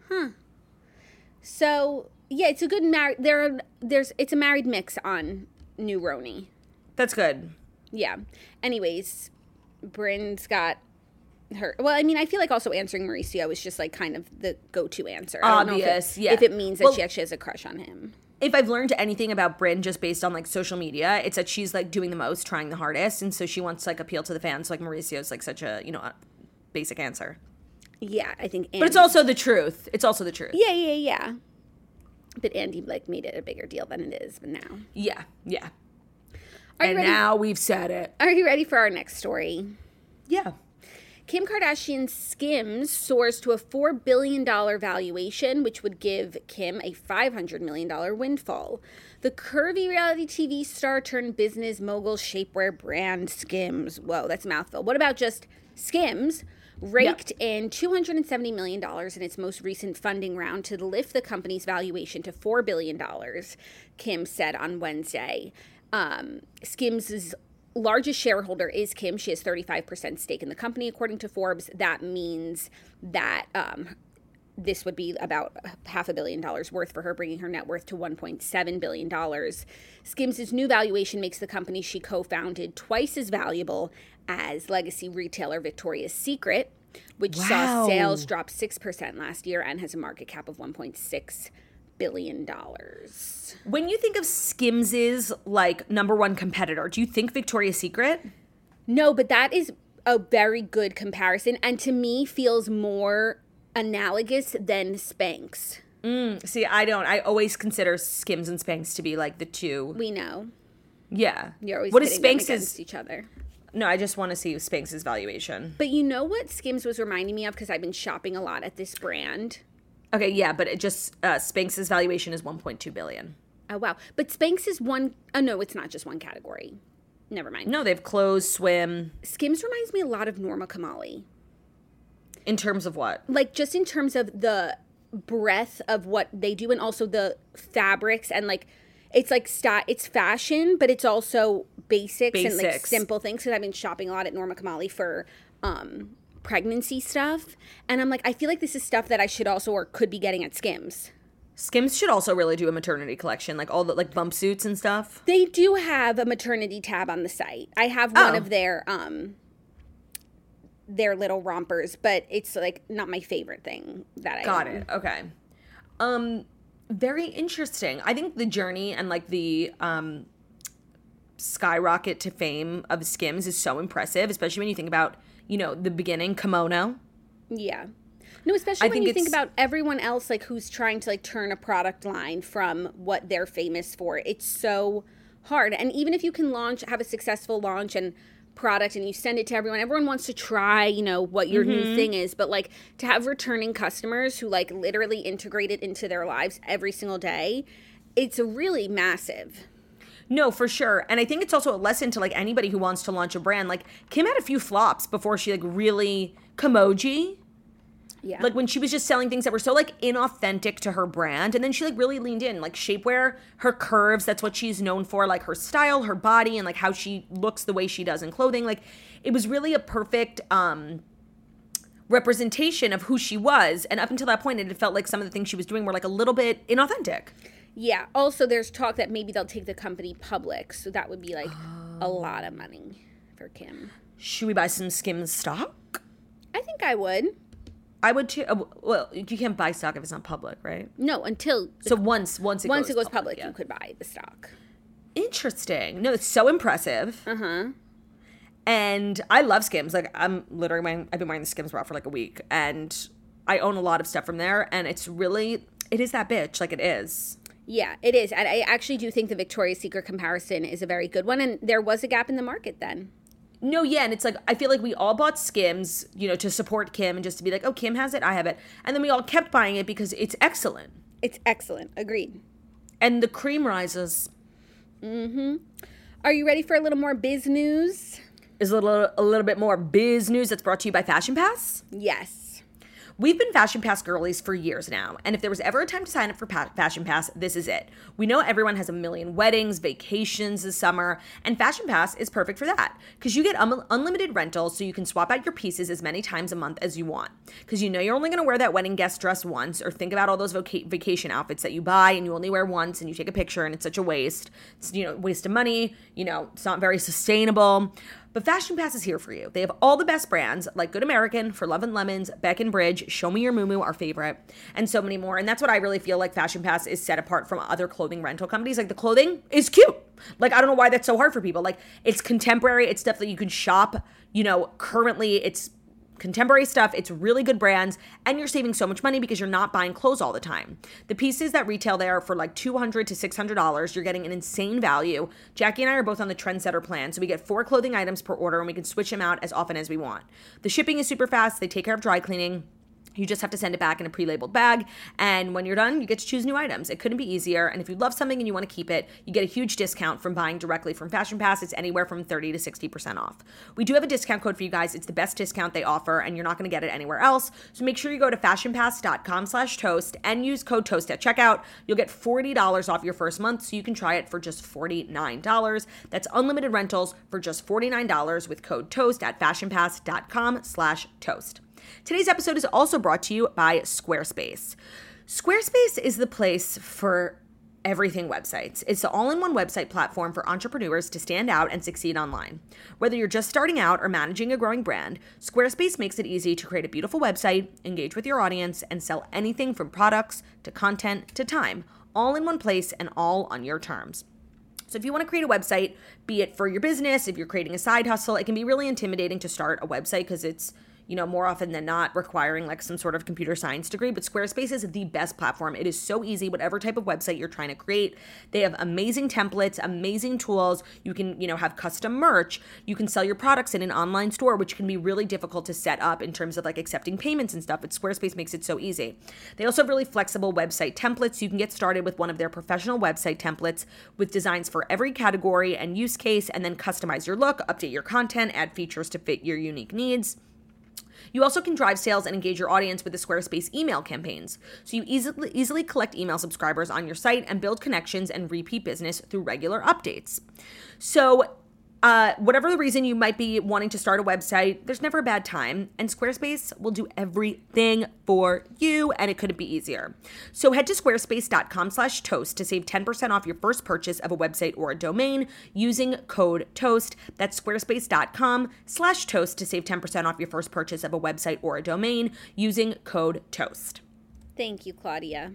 Huh so yeah, it's a good married. There, are, there's it's a married mix on New RHONY. That's good. Yeah. Anyways, Brynn's got her. Well, I mean, I feel like also answering Mauricio is just like kind of the go-to answer. I don't know if it- Obvious, yeah. If it means that Well- she actually has a crush on him. if I've learned anything about Brynn just based on like social media, it's that she's like doing the most, trying the hardest, and so she wants to like appeal to the fans. Like Mauricio's like such a you know a basic answer, Yeah, I think. but it's also the truth. It's also the truth. Yeah, yeah, yeah. But Andy like made it a bigger deal than it is now. Yeah, yeah. Are you and now we've said it. Are you ready for our next story? Yeah. Kim Kardashian's Skims soars to a $4 billion valuation, which would give Kim a $500 million windfall. The curvy reality TV star turned business mogul shapewear brand Skims. Whoa, that's a mouthful. What about just Skims? Raked in $270 million in its most recent funding round to lift the company's valuation to $4 billion, Kim said on Wednesday. Um, Skims' largest shareholder is Kim. She has 35% stake in the company, according to Forbes. That means that um, this would be about half a billion dollars worth for her, bringing her net worth to $1.7 billion. Skims' new valuation makes the company she co founded twice as valuable as legacy retailer Victoria's Secret, which Wow. saw sales drop 6% last year and has a market cap of 1.6 billion. dollars. When you think of Skims's like number one competitor, do you think Victoria's Secret? No, but that is a very good comparison and to me feels more analogous than Spanx. See, I don't. I always consider Skims and Spanx to be like the two. We know. Yeah. You're always what is Spanx's? against each other. No, I just want to see Spanx's valuation. But you know what Skims was reminding me of because I've been shopping a lot at this brand. Okay, yeah, but it just uh, Spanx's valuation is 1.2 billion. Oh wow! But Spanx is one oh no, it's not just one category. Never mind. No, they have clothes, swim. Skims reminds me a lot of Norma Kamali. In terms of what? like just in terms of the breadth of what they do and also the fabrics and like it's like sta- it's fashion but it's also basics, and like simple things because i've been shopping a lot at norma kamali for um pregnancy stuff and i'm like i feel like this is stuff that i should also or could be getting at skims Skims should also really do a maternity collection, like all the like bump suits and stuff. they do have a maternity tab on the site i have one Oh. of their um their little rompers but it's like not my favorite thing that i Got own. it. Okay. Um very interesting. I think the journey and like the um skyrocket to fame of Skims is so impressive, especially when you think about, you know, the beginning kimono. Yeah. No, especially I when you think about everyone else like who's trying to like turn a product line from what they're famous for. It's so hard. And even if you can launch have a successful launch and product and you send it to everyone, everyone wants to try, you know, what your Mm-hmm. new thing is, but like to have returning customers who like literally integrate it into their lives every single day, it's a really massive. No, for sure. And I think it's also a lesson to like anybody who wants to launch a brand. Like Kim had a few flops before she like really Kimoji. Yeah. Like when she was just selling things that were so like inauthentic to her brand. And then she like really leaned in. Like shapewear, her curves, that's what she's known for, like her style, her body, and like how she looks the way she does in clothing. Like it was really a perfect um representation of who she was. And up until that point, it had felt like some of the things she was doing were like a little bit inauthentic. yeah. Also there's talk that maybe they'll take the company public, so that would be like a Oh. lot of money for Kim. Should we buy some Skims stock? I think I would. I would too. uh, Well, you can't buy stock if it's not public, right? No, until So once once it once goes it goes public, yeah. you could buy the stock. Interesting. No, it's so impressive. Uh huh. And I love Skims. Like I'm literally wearing, I've been wearing the Skims bra for like a week, and I own a lot of stuff from there. And it's really, it is that bitch. Like it is. Yeah, it is. And I actually do think the Victoria's Secret comparison is a very good one. And there was a gap in the market then. No, yeah, and it's like I feel like we all bought Skims, you know, to support Kim and just to be like, oh, Kim has it, I have it, and then we all kept buying it because it's excellent, It's excellent. Agreed. and the cream rises Mm-hmm. Are you ready for a little more biz news? is a little a little bit more biz news that's brought to you by Fashion Pass. Yes. We've been Fashion Pass girlies for years now, and if there was ever a time to sign up for pa- Fashion Pass, this is it. We know everyone has a million weddings, vacations this summer, and Fashion Pass is perfect for that because you get un- unlimited rentals so you can swap out your pieces as many times a month as you want. Because you know you're only going to wear that wedding guest dress once, or think about all those voca- vacation outfits that you buy and you only wear once and you take a picture and it's such a waste. It's, you know, waste of money, you know, it's not very sustainable. But Fashion Pass is here for you. They have all the best brands like Good American, For Love and Lemons, Bec and Bridge, Show Me Your Mumu, our favorite, and so many more. And that's what I really feel like Fashion Pass is set apart from other clothing rental companies. Like the clothing is cute. Like I don't know why that's so hard for people. Like it's contemporary. It's stuff that you can shop. You know, currently it's contemporary stuff. It's really good brands, and you're saving so much money because you're not buying clothes all the time. The pieces that retail there for like $200 to $600, you're getting an insane value. Jackie and I are both on the trendsetter plan, so we get four clothing items per order and we can switch them out as often as we want. The shipping is super fast, they take care of dry cleaning. You just have to send it back in a pre labeled bag. And when you're done, you get to choose new items. It couldn't be easier. And if you love something and you want to keep it, you get a huge discount from buying directly from Fashion Pass. It's anywhere from 30 to 60% off. We do have a discount code for you guys. It's the best discount they offer, and you're not going to get it anywhere else. So make sure you go to fashionpass.com slash toast and use code toast at checkout. You'll get $40 off your first month, so you can try it for just $49. That's unlimited rentals for just $49 with code toast at fashionpass.com slash toast. Today's episode is also brought to you by Squarespace. Squarespace is the place for everything websites. It's the all in one website platform for entrepreneurs to stand out and succeed online. Whether you're just starting out or managing a growing brand, Squarespace makes it easy to create a beautiful website, engage with your audience, and sell anything from products to content to time, all in one place and all on your terms. So, if you want to create a website, be it for your business, if you're creating a side hustle, it can be really intimidating to start a website because it's you know, more often than not requiring like some sort of computer science degree. But Squarespace is the best platform. It is so easy, whatever type of website you're trying to create. They have amazing templates, amazing tools. You can, you know, have custom merch. You can sell your products in an online store, which can be really difficult to set up in terms of like accepting payments and stuff. But Squarespace makes it so easy. They also have really flexible website templates. You can get started with one of their professional website templates with designs for every category and use case, and then customize your look, update your content, add features to fit your unique needs. You also can drive sales and engage your audience with the Squarespace email campaigns. So you easily easily collect email subscribers on your site and build connections and repeat business through regular updates. So uh, whatever the reason you might be wanting to start a website, there's never a bad time, and Squarespace will do everything for you, and it couldn't be easier. So head to squarespace.com/toast to save 10% off your first purchase of a website or a domain using code TOAST. That's squarespace.com/toast to save 10% off your first purchase of a website or a domain using code TOAST. Thank you, Claudia.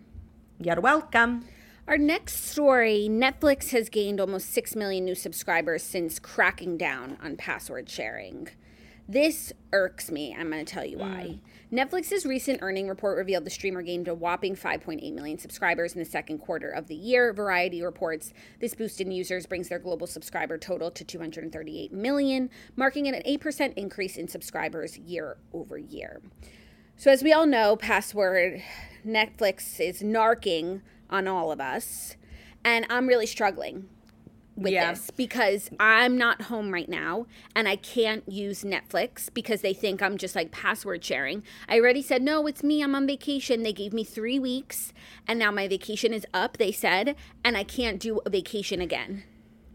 You're welcome. Our next story Netflix has gained almost 6 million new subscribers since cracking down on password sharing. This irks me. I'm going to tell you why. Mm. Netflix's recent earning report revealed the streamer gained a whopping 5.8 million subscribers in the second quarter of the year. Variety reports this boost in users brings their global subscriber total to 238 million, marking an 8% increase in subscribers year over year. So, as we all know, password Netflix is narking on all of us. And I'm really struggling with yeah. this because I'm not home right now and I can't use Netflix because they think I'm just like password sharing. I already said, no, it's me. I'm on vacation. They gave me three weeks and now my vacation is up, they said, and I can't do a vacation again.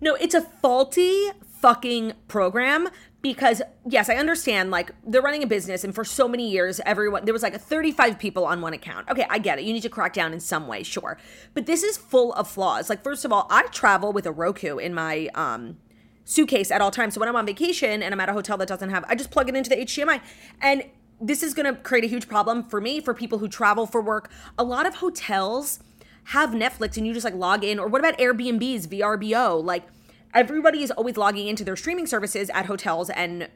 No, it's a faulty fucking program because yes, I understand like they're running a business and for so many years everyone there was like 35 people on one account. Okay, I get it. You need to crack down in some way, sure. But this is full of flaws. Like first of all, I travel with a Roku in my um suitcase at all times. So when I'm on vacation and I'm at a hotel that doesn't have I just plug it into the HDMI and this is going to create a huge problem for me for people who travel for work. A lot of hotels have Netflix and you just like log in or what about Airbnb's VRBO? Like everybody is always logging into their streaming services at hotels and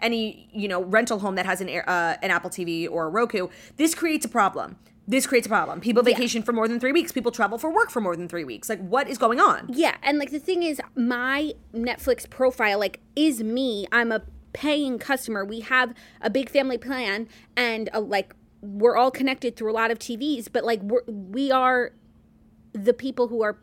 any you know rental home that has an uh, an Apple TV or a Roku. This creates a problem. This creates a problem. People vacation yeah. for more than three weeks. People travel for work for more than three weeks. Like, what is going on? Yeah, and like the thing is, my Netflix profile like is me. I'm a paying customer. We have a big family plan, and a, like we're all connected through a lot of TVs. But like we're we are the people who are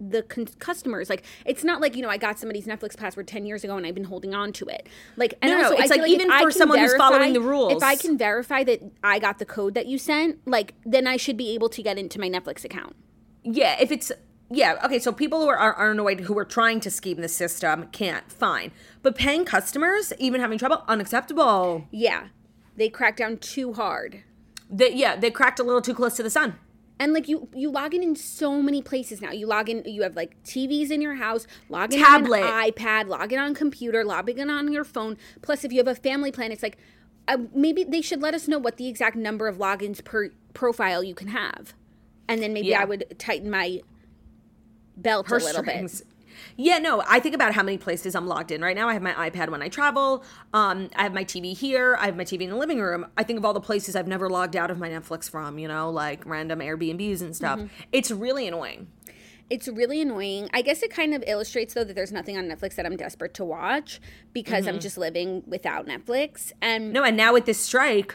the con- customers. Like it's not like you know I got somebody's Netflix password ten years ago and I've been holding on to it. Like and no, also no, it's like, like even for someone verify, who's following the rules. If I can verify that I got the code that you sent, like then I should be able to get into my Netflix account. Yeah, if it's yeah, okay, so people who are, are, annoyed who are trying to scheme the system can't, fine. But paying customers, even having trouble, unacceptable. Yeah. They cracked down too hard. They, yeah, they cracked a little too close to the sun. And like you, you log in in so many places now. You log in. You have like TVs in your house. Log in Tablet. on iPad. Log in on computer. Log in on your phone. Plus, if you have a family plan, it's like uh, maybe they should let us know what the exact number of logins per profile you can have, and then maybe Yeah. I would tighten my belt a little strings. bit. Yeah, no, I think about how many places I'm logged in right now. I have my iPad when I travel. Um, I have my TV here. I have my TV in the living room. I think of all the places I've never logged out of my Netflix from, you know, like random Airbnbs and stuff. Mm-hmm. It's really annoying. It's really annoying. I guess it kind of illustrates though that there's nothing on Netflix that I'm desperate to watch because I'm just living without Netflix. And No, and now with this strike,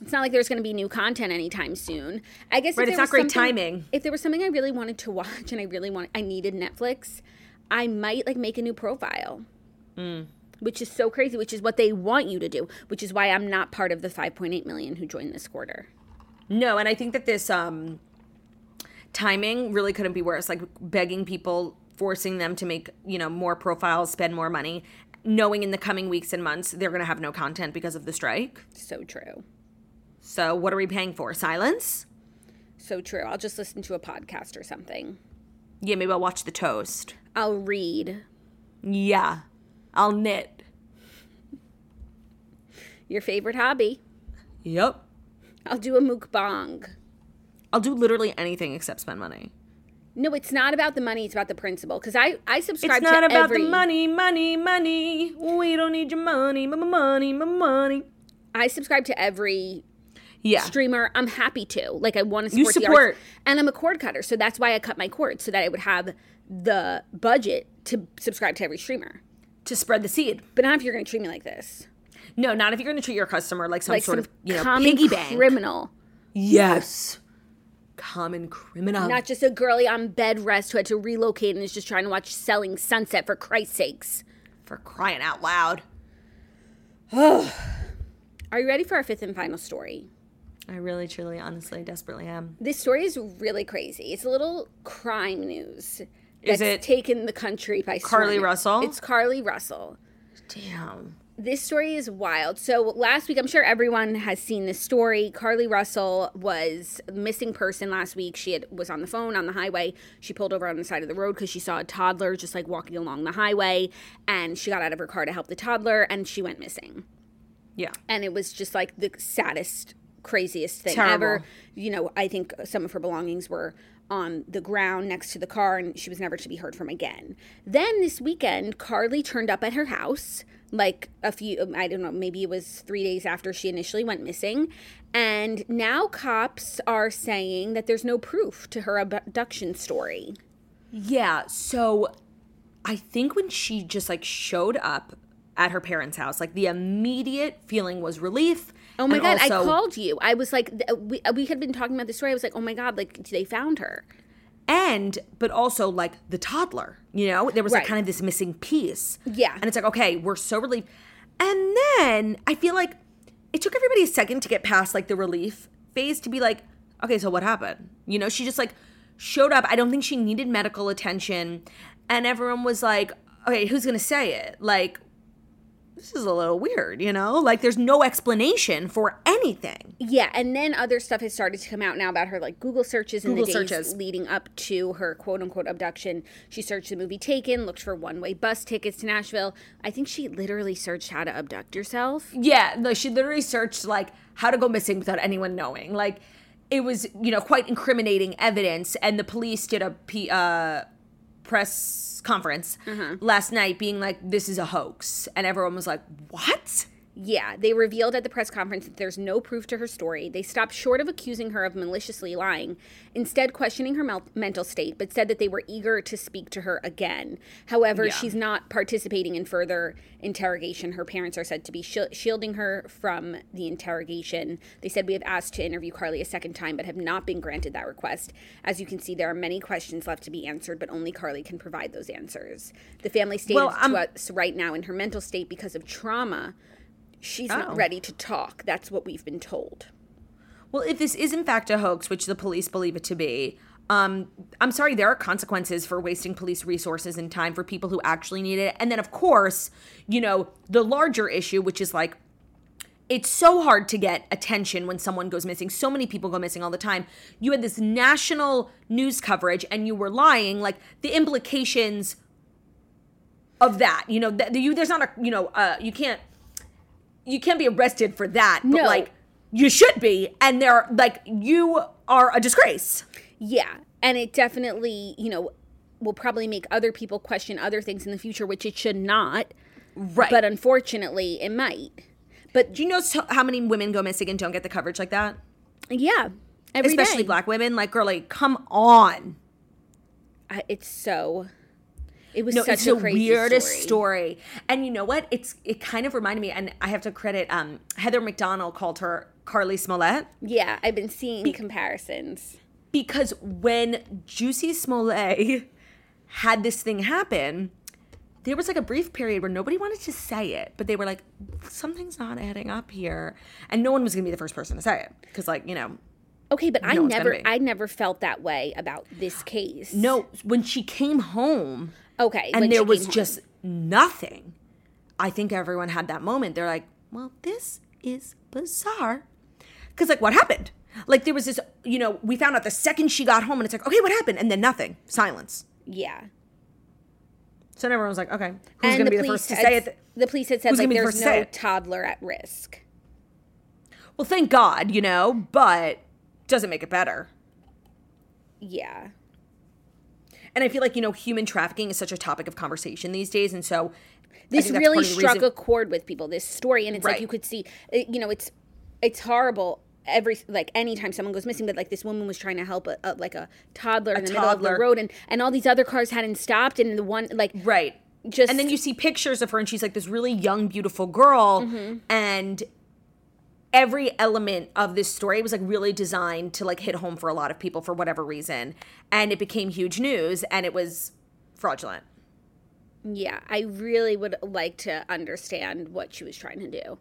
it's not like there's going to be new content anytime soon. I guess Right, it's not great timing. If there was something I really wanted to watch and I really want, I needed Netflix, I might like make a new profile. Mm. Which is so crazy, which is what they want you to do, which is why I'm not part of the 5.8 million who joined this quarter. no, and I think that this um, timing really couldn't be worse. Like begging people, forcing them to make, you know, more profiles, spend more money, knowing in the coming weeks and months they're going to have no content because of the strike. So true. So what are we paying for? Silence? So true. I'll just listen to a podcast or something. Yeah, maybe I'll watch The Toast. I'll read. Yeah, I'll knit. Your favorite hobby. Yep. I'll do a mukbang. I'll do literally anything except spend money. No, it's not about the money. It's about the principle. Because I, I subscribe to every It's not about every, the money, money, money. We don't need your money, my money, my money. I subscribe to every Yeah. streamer. I'm happy to. Like I want to You support, the support. And I'm a cord cutter, so that's why I cut my cord so that I would have the budget to subscribe to every streamer. To spread the seed. But not if you're going to treat me like this, No, not if you're going to treat your customer like some like sort some of, you know, common piggy bank. criminal, yes. Common criminal. not just a girlie on bed rest who had to relocate and is just trying to watch Selling Sunset for Christ's sakes. for crying out loud. Oh. Are you ready for our fifth and final story? I really, truly, honestly, desperately am. This story is really crazy. It's a little crime news. Is it taken the country by Carlee storm. Russell? It's Carlee Russell. Damn. This story is wild. So last week, I'm sure everyone has seen this story. Carlee Russell was a missing person last week. She had, was on the phone on the highway. She pulled over on the side of the road because she saw a toddler just like walking along the highway, and she got out of her car to help the toddler, and she went missing Yeah. and it was just like the saddest craziest thing Terrible. ever you know i think some of her belongings were on the ground next to the car and she was never to be heard from again. Then this weekend carlee turned up at her house like a few um, i don't know maybe it was three days after she initially went missing. And now cops are saying that there's no proof to her abduction story. Yeah, so I think when she just like showed up at her parents' house, like the immediate feeling was relief. oh my god i called you. I was like we, we had been talking about the story. I was like oh my god like they found her. And but also like the toddler you know? There was like kind of this missing piece. Yeah. and it's like okay we're so relieved. And then i feel like it took everybody a second to get past like the relief phase to be like okay so what happened? You know she just like showed up. I don't think she needed medical attention. And everyone was like okay who's gonna say it? Like this is a little weird you know like there's no explanation for anything Yeah, and then other stuff has started to come out now about her like Google searches and Google the days searches. leading up to her quote unquote abduction. She searched the movie Taken, looked for one way bus tickets to Nashville. I think she literally searched how to abduct yourself. Yeah, no, she literally searched like how to go missing without anyone knowing. Like it was, you know, quite incriminating evidence, and the police did a P, uh, press conference mm-hmm. last night, being like, "This is a hoax," and everyone was like, "What?" Yeah, they revealed at the press conference that there's no proof to her story. They stopped short of accusing her of maliciously lying, instead questioning her mel- mental state, but said that they were eager to speak to her again. However, she's not participating in further interrogation. Her parents are said to be shil- shielding her from the interrogation. They said we have asked to interview Carlee a second time, but have not been granted that request. As you can see, there are many questions left to be answered, but only Carlee can provide those answers. The family stated Well, I'm- um to us right now in her mental state because of trauma she's Oh. not ready to talk. That's what we've been told. Well, if this is in fact a hoax, which the police believe it to be, um, I'm sorry, there are consequences for wasting police resources and time for people who actually need it. And then, of course, you know, the larger issue, which is like, it's so hard to get attention when someone goes missing. So many people go missing all the time. You had this national news coverage and you were lying. Like the implications of that, you know, that you there's not a, you know, uh, you can't you can't be arrested for that, but No. like you should be, and they're like you are a disgrace. Yeah. And it definitely, you know, will probably make other people question other things in the future, which it should not. Right. But unfortunately, it might. But do you know so, how many women go missing and don't get the coverage like that? yeah, every Especially day. black women. Like, girl, like, come on. I, it's so. It was No, such a weirdest story. story. And you know what? It's it kind of reminded me, and I have to credit um, Heather McDonald called her Carlee Smollett Yeah, I've been seeing comparisons. because when Jussie Smollett had this thing happen, there was like a brief period where nobody wanted to say it, but they were like, something's not adding up here, and no one was gonna be the first person to say it because, like, you know, Okay, but I No, gonna never. I never felt that way about this case. no, when she came home. Okay, and there was came home. just nothing. I think everyone had that moment. They're like, well, this is bizarre. Because, like, what happened? Like, there was this, you know, we found out the second she got home, and it's like, okay, what happened? And then nothing, silence. yeah. So then everyone was like, okay, who's going to be the first to had- say it? The police had said like the there's first no toddler at risk. Well, thank God, you know, but doesn't make it better. Yeah. And I feel like, you know, human trafficking is such a topic of conversation these days. And so This really part of the struck reason- a chord with people. This story, and it's like you could see, you know, it's it's horrible. Every like anytime someone goes missing, but like this woman was trying to help a, a like a toddler in the middle of the toddler. road, and and all these other cars hadn't stopped, and the one like Right. Just- and then you see pictures of her and she's like this really young, beautiful girl. Mm-hmm. And every element of this story was like really designed to like hit home for a lot of people for whatever reason. And it became huge news and it was fraudulent. yeah, I really would like to understand what she was trying to do.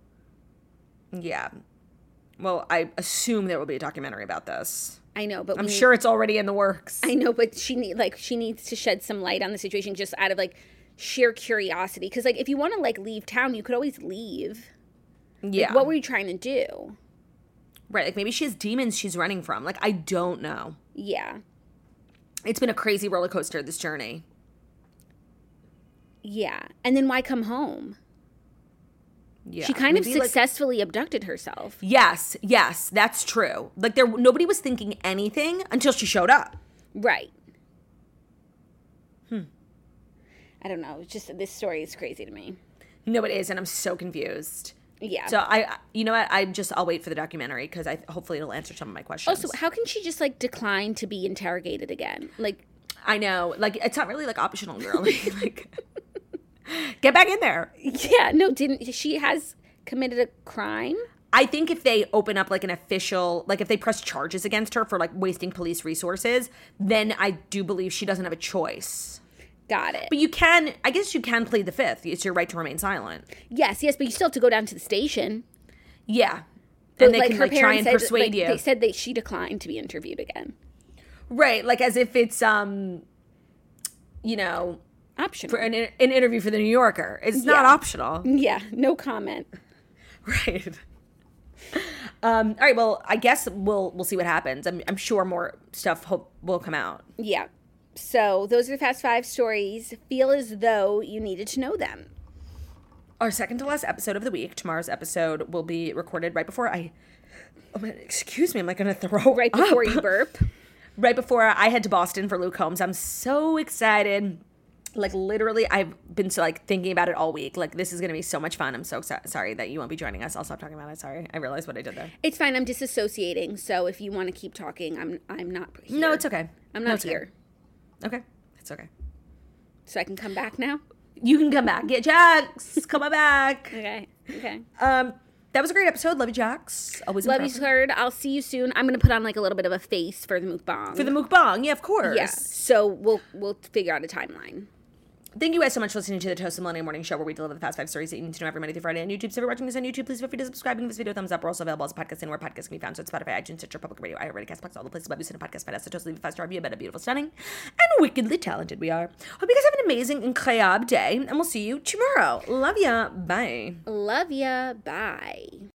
Yeah. Well, I assume there will be a documentary about this. I know, but I'm need- sure it's already in the works. I know, but she need like she needs to shed some light on the situation just out of like sheer curiosity. Because like if you want to like leave town, you could always leave. Yeah. What were you trying to do? right. Like maybe she has demons she's running from. Like I don't know. Yeah, It's been a crazy roller coaster this journey. yeah. And then why come home? Yeah. she kind of Maybe, like- successfully abducted herself. Yes, yes, that's true. Like there nobody was thinking anything until she showed up. Right. Hmm. I don't know. It's just this story is crazy to me. No, it is, and I'm so confused. Yeah. So I, you know what? I just I'll wait for the documentary because I hopefully it'll answer some of my questions. also, how can she just like decline to be interrogated again? Like, I know, like it's not really like optional, girly. like, get back in there. yeah, no, didn't she has committed a crime? I think if they open up like an official, like if they press charges against her for like wasting police resources, then I do believe she doesn't have a choice. Got it. But you can, I guess you can plead the fifth. It's your right to remain silent. yes, yes, but you still have to go down to the station. Yeah. But, and they can like try parents and said- persuade like, you. They said that she declined to be interviewed again. Right, like as if it's um you know, Optional. for an, an interview for the New Yorker. It's not optional. yeah, no comment. Right. Um, all right, well, I guess we'll we'll see what happens. I'm, I'm sure more stuff hope will come out. Yeah. So those are the fast five stories. Feel as though you needed to know them. Our second to last episode of the week, tomorrow's episode will be recorded right before I oh my, excuse me, I'm like gonna throw Right before up. you burp. right before I head to Boston for Luke Holmes. I'm so excited. Like literally, I've been so, like thinking about it all week. Like this is gonna be so much fun. I'm so exci- sorry that you won't be joining us. I'll stop talking about it. Sorry, I realized what I did there. It's fine. I'm disassociating. So if you want to keep talking, I'm I'm not here. No, it's okay. I'm not okay. here. Okay, it's okay. So I can come back now. You can come back. Get Jax. come on back. Okay. Okay. Um, that was a great episode. Love you, Jax. Always Love you, impressive. Third. I'll see you soon. I'm gonna put on like a little bit of a face for the mukbang. for the mukbang. Yeah, of course. yeah. So we'll we'll figure out a timeline. Thank you guys so much for listening to the Toast of Millennium Morning Show, where we deliver the fast five stories that you need to know every Monday through Friday on YouTube. So if you're watching this on YouTube, please feel free to subscribe and give this video a thumbs up. We're also available as a podcast anywhere podcasts can be found. So it's Spotify, iTunes, Stitcher, Public Radio, iHeartRadio, Castbox, all the places where you listen to podcasts. Find us. So just leave a five star review about how beautiful, stunning, and wickedly talented we are. Hope you guys have an amazing, incroyable day, and we'll see you tomorrow. Love ya. Bye. Love ya. Bye.